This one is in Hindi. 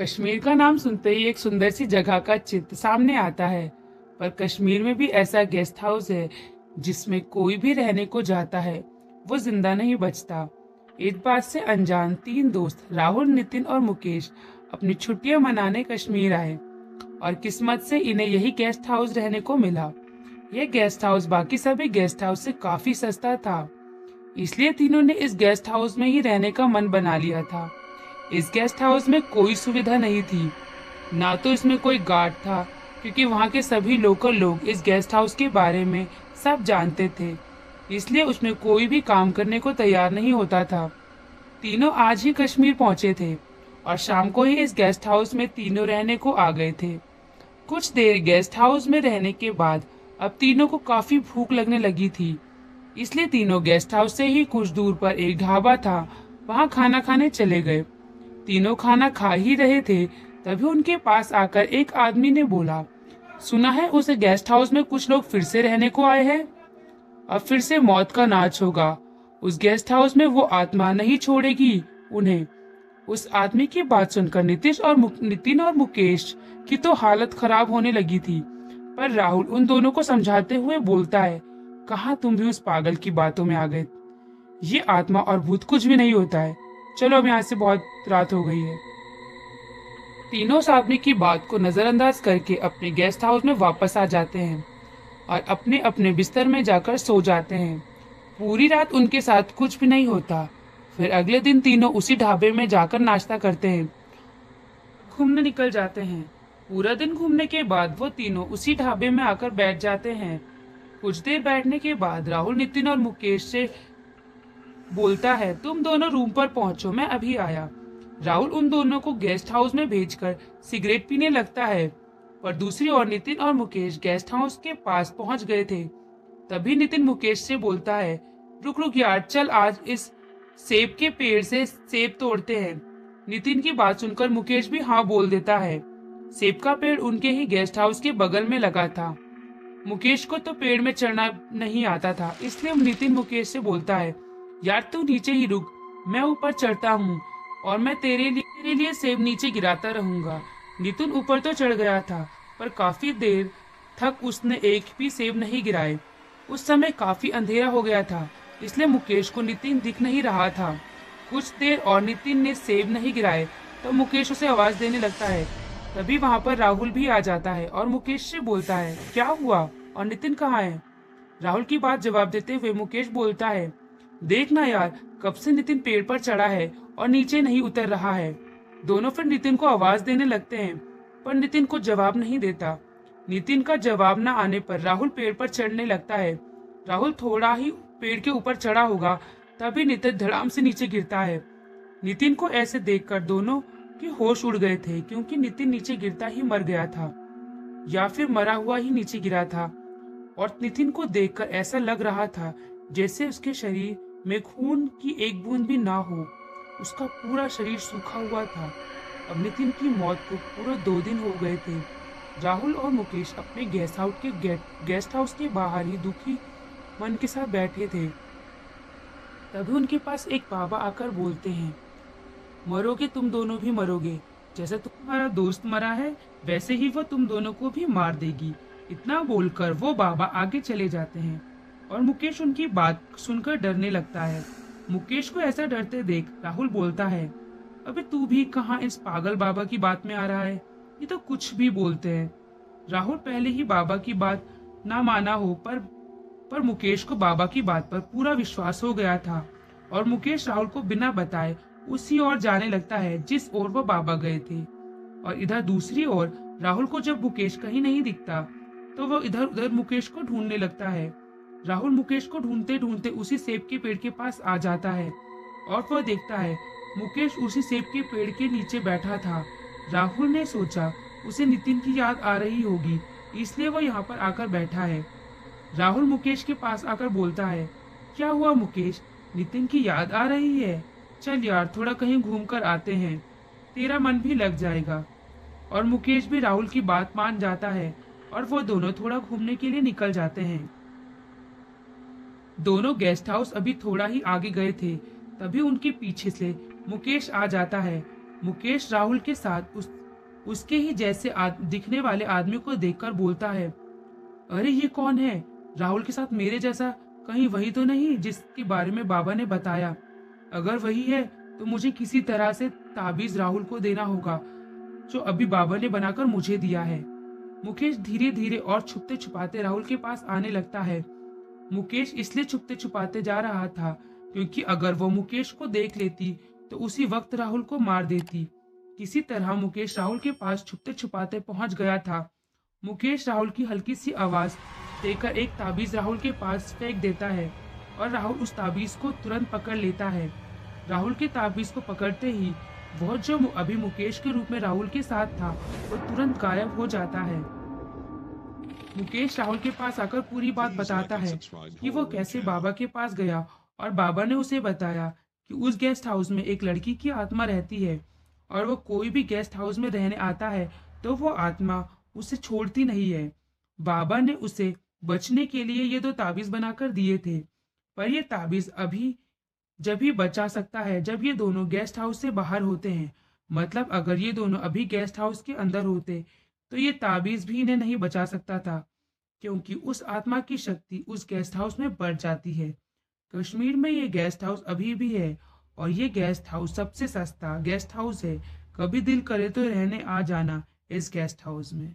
कश्मीर का नाम सुनते ही एक सुंदर सी जगह का चित्र सामने आता है। पर कश्मीर में भी ऐसा गेस्ट हाउस है, जिसमें कोई भी रहने को जाता है, वो ज़िंदा नहीं बचता। इस बात से अनजान तीन दोस्त राहुल, नितिन और मुकेश अपनी छुट्टियाँ मनाने कश्मीर आए और किस्मत से इन्हें यही गेस्ट हाउस रहने को मिला। यह गेस्ट हाउस बाकी सभी गेस्ट हाउस से काफ़ी सस्ता था, इसलिए तीनों ने इस गेस्ट हाउस में ही रहने का मन बना लिया था। इस गेस्ट हाउस में कोई सुविधा नहीं थी। ना तो इसमें कोई गार्ड था, क्योंकि वहाँ के सभी लोकल लोग इस गेस्ट हाउस के बारे में सब जानते थे। इसलिए उसमें कोई भी काम करने को तैयार नहीं होता था। तीनों आज ही कश्मीर पहुँचे थे, और शाम को ही इस गेस्ट हाउस में तीनों रहने को आ गए थे। कुछ देर गेस्ट हाउस में रहने के बाद अब तीनों को काफ़ी भूख लगने लगी थी। इसलिए तीनों गेस्ट हाउस से ही कुछ दूर पर एक ढाबा था, वहाँ खाना खाने चले गए। तीनों खाना खा ही रहे थे, तभी उनके पास आकर एक आदमी ने बोला, सुना है उस गेस्ट हाउस में कुछ लोग फिर से रहने को आए हैं? अब फिर से मौत का नाच होगा। उस गेस्ट हाउस में वो आत्मा नहीं छोड़ेगी उन्हें। उस आदमी की बात सुनकर नीतीश और नितिन और मुकेश की तो हालत खराब होने लगी थी। पर राहुल उन दोनों को समझाते हुए बोलता है, कहा तुम भी उस पागल की बातों में आ गए? ये आत्मा और भूत कुछ भी नहीं होता है। चलो अब यहाँ से बहुत रात हो गई है। तीनों आदमी की बात को नजरअंदाज करके अपने गेस्ट हाउस में वापस आ जाते हैं और अपने अपने बिस्तर में जाकर सो जाते हैं। पूरी रात उनके साथ कुछ भी नहीं होता। फिर अगले दिन तीनों उसी ढाबे में जाकर नाश्ता करते हैं। घूमने निकल जाते हैं। पूरा दिन घूमने के बाद वो तीनों उसी ढाबे में आकर बैठ जाते हैं। कुछ देर बैठने के बाद राहुल, नितिन और मुकेश से बोलता है, तुम दोनों रूम पर पहुंचो, मैं अभी आया। राहुल उन दोनों को गेस्ट हाउस में भेजकर सिगरेट पीने लगता है, पर दूसरी ओर नितिन और मुकेश गेस्ट हाउस के पास पहुँच गए थे। तभी नितिन मुकेश से बोलता है, रुक रुक यार, चल, आज इस सेब के पेड़ से सेब तोड़ते हैं। नितिन की बात सुनकर मुकेश भी हाँ बोल देता है। सेब का पेड़ उनके ही गेस्ट हाउस के बगल में लगा था। मुकेश को तो पेड़ में चढ़ना नहीं आता था, इसलिए नितिन मुकेश से बोलता है यार तू नीचे ही रुक। मैं ऊपर चढ़ता हूँ और मैं तेरे लिए तेरे लिए सेब नीचे गिराता रहूँगा। नितिन ऊपर तो चढ़ गया था, पर काफ़ी देर थक उसने एक भी सेब नहीं गिराए। उस समय काफ़ी अंधेरा हो गया था, इसलिए मुकेश को नितिन दिख नहीं रहा था। कुछ देर और नितिन ने सेब नहीं गिराए तो मुकेश उसे आवाज़ देने लगता है। तभी वहाँ पर राहुल भी आ जाता है और मुकेश से बोलता है, क्या हुआ? और नितिन कहाँ है? राहुल की बात जवाब देते हुए मुकेश बोलता है देखना यार, कब से नितिन पेड़ पर चढ़ा है और नीचे नहीं उतर रहा है। दोनों फिर नितिन को आवाज़ देने लगते हैं, पर नितिन को जवाब नहीं देता। नितिन का जवाब न आने पर राहुल पेड़ पर चढ़ने लगता है। राहुल थोड़ा ही पेड़ के ऊपर चढ़ा होगा, तभी नितिन धड़ाम से नीचे गिरता है। नितिन को ऐसे देखकर दोनों के होश उड़ गए थे, क्योंकि नितिन नीचे गिरता ही मर गया था, या फिर मरा हुआ ही नीचे गिरा था। और नितिन को देखकर ऐसा लग रहा था, जैसे उसके शरीर में खून की एक बूंद भी ना हो। उसका पूरा शरीर सूखा हुआ था। अब नितिन की मौत को पूरे दो दिन हो गए थे। राहुल और मुकेश अपने गेस्ट हाउस के गेट गेस्ट हाउस के बाहर ही दुखी मन के साथ बैठे थे। तभी उनके पास एक बाबा आकर बोलते हैं, मरोगे तुम दोनों भी मरोगे। जैसे तुम्हारा दोस्त मरा है, वैसे ही वो तुम दोनों को भी मार देगी। इतना बोलकर वो बाबा आगे चले जाते हैं। और मुकेश उनकी बात सुनकर डरने लगता है। मुकेश को ऐसा डरते देख राहुल बोलता है, अबे तू भी कहाँ इस पागल बाबा की बात में आ रहा है? ये तो कुछ भी बोलते हैं। राहुल पहले ही बाबा की बात ना माना हो, पर पर मुकेश को बाबा की बात पर पूरा विश्वास हो गया था। और मुकेश राहुल को बिना बताए उसी ओर जाने लगता है, जिस ओर वो बाबा गए थे। और इधर दूसरी ओर राहुल को जब मुकेश कहीं नहीं दिखता तो वो इधर उधर मुकेश को ढूँढने लगता है। राहुल मुकेश को ढूंढते ढूंढते उसी सेब के पेड़ के पास आ जाता है और वह देखता है, मुकेश उसी सेब के पेड़ के नीचे बैठा था। राहुल ने सोचा, उसे नितिन की याद आ रही होगी, इसलिए वो यहाँ पर आकर बैठा है। राहुल मुकेश के पास आकर बोलता है, क्या हुआ मुकेश? नितिन की याद आ रही है? चल यार, थोड़ा कहीं घूम कर आते हैं। तेरा मन भी लग जाएगा। और मुकेश भी राहुल की बात मान जाता है और वो दोनों थोड़ा घूमने के लिए निकल जाते हैं। दोनों गेस्ट हाउस अभी थोड़ा ही आगे गए थे तभी उनके पीछे से मुकेश आ जाता है। मुकेश राहुल के साथ उस उसके ही जैसे आद, दिखने वाले आदमी को देखकर बोलता है अरे ये कौन है? राहुल के साथ मेरे जैसा कहीं वही तो नहीं जिसके बारे में बाबा ने बताया। अगर वही है तो मुझे किसी तरह से ताबीज राहुल को देना होगा जो अभी बाबा ने बनाकर मुझे दिया है। मुकेश धीरे धीरे और छुपते छुपाते राहुल के पास आने लगता है। मुकेश इसलिए छुपते छुपाते जा रहा था, क्योंकि अगर वो मुकेश को देख लेती तो उसी वक्त राहुल को मार देती। किसी तरह मुकेश राहुल के पास छुपते छुपाते पहुँच गया था। मुकेश राहुल की हल्की सी आवाज़ देकर एक ताबीज राहुल के पास फेंक देता है, और राहुल उस ताबीज को तुरंत पकड़ लेता है। राहुल के ताबीज को पकड़ते ही, वह जो अभी मुकेश के रूप में राहुल के साथ था, वो तुरंत गायब हो जाता है। मुकेश राहुल के पास आकर पूरी बात बताता है कि वो कैसे बाबा के पास गया और बाबा ने उसे बताया कि उस गेस्ट हाउस में एक लड़की की आत्मा रहती है और वो कोई भी गेस्ट हाउस में रहने आता है तो वो आत्मा उसे छोड़ती नहीं है। बाबा ने उसे बचने के लिए ये दो ताबीज बनाकर दिए थे पर ये ताबीज अभी जब ही बचा सकता है जब ये दोनों गेस्ट हाउस से बाहर होते हैं। मतलब अगर ये दोनों अभी गेस्ट हाउस के अंदर होते तो ये ताबीज भी इन्हें नहीं बचा सकता था, क्योंकि उस आत्मा की शक्ति उस गेस्ट हाउस में बढ़ जाती है। कश्मीर में ये गेस्ट हाउस अभी भी है, और ये गेस्ट हाउस सबसे सस्ता गेस्ट हाउस है। कभी दिल करे तो रहने आ जाना इस गेस्ट हाउस में।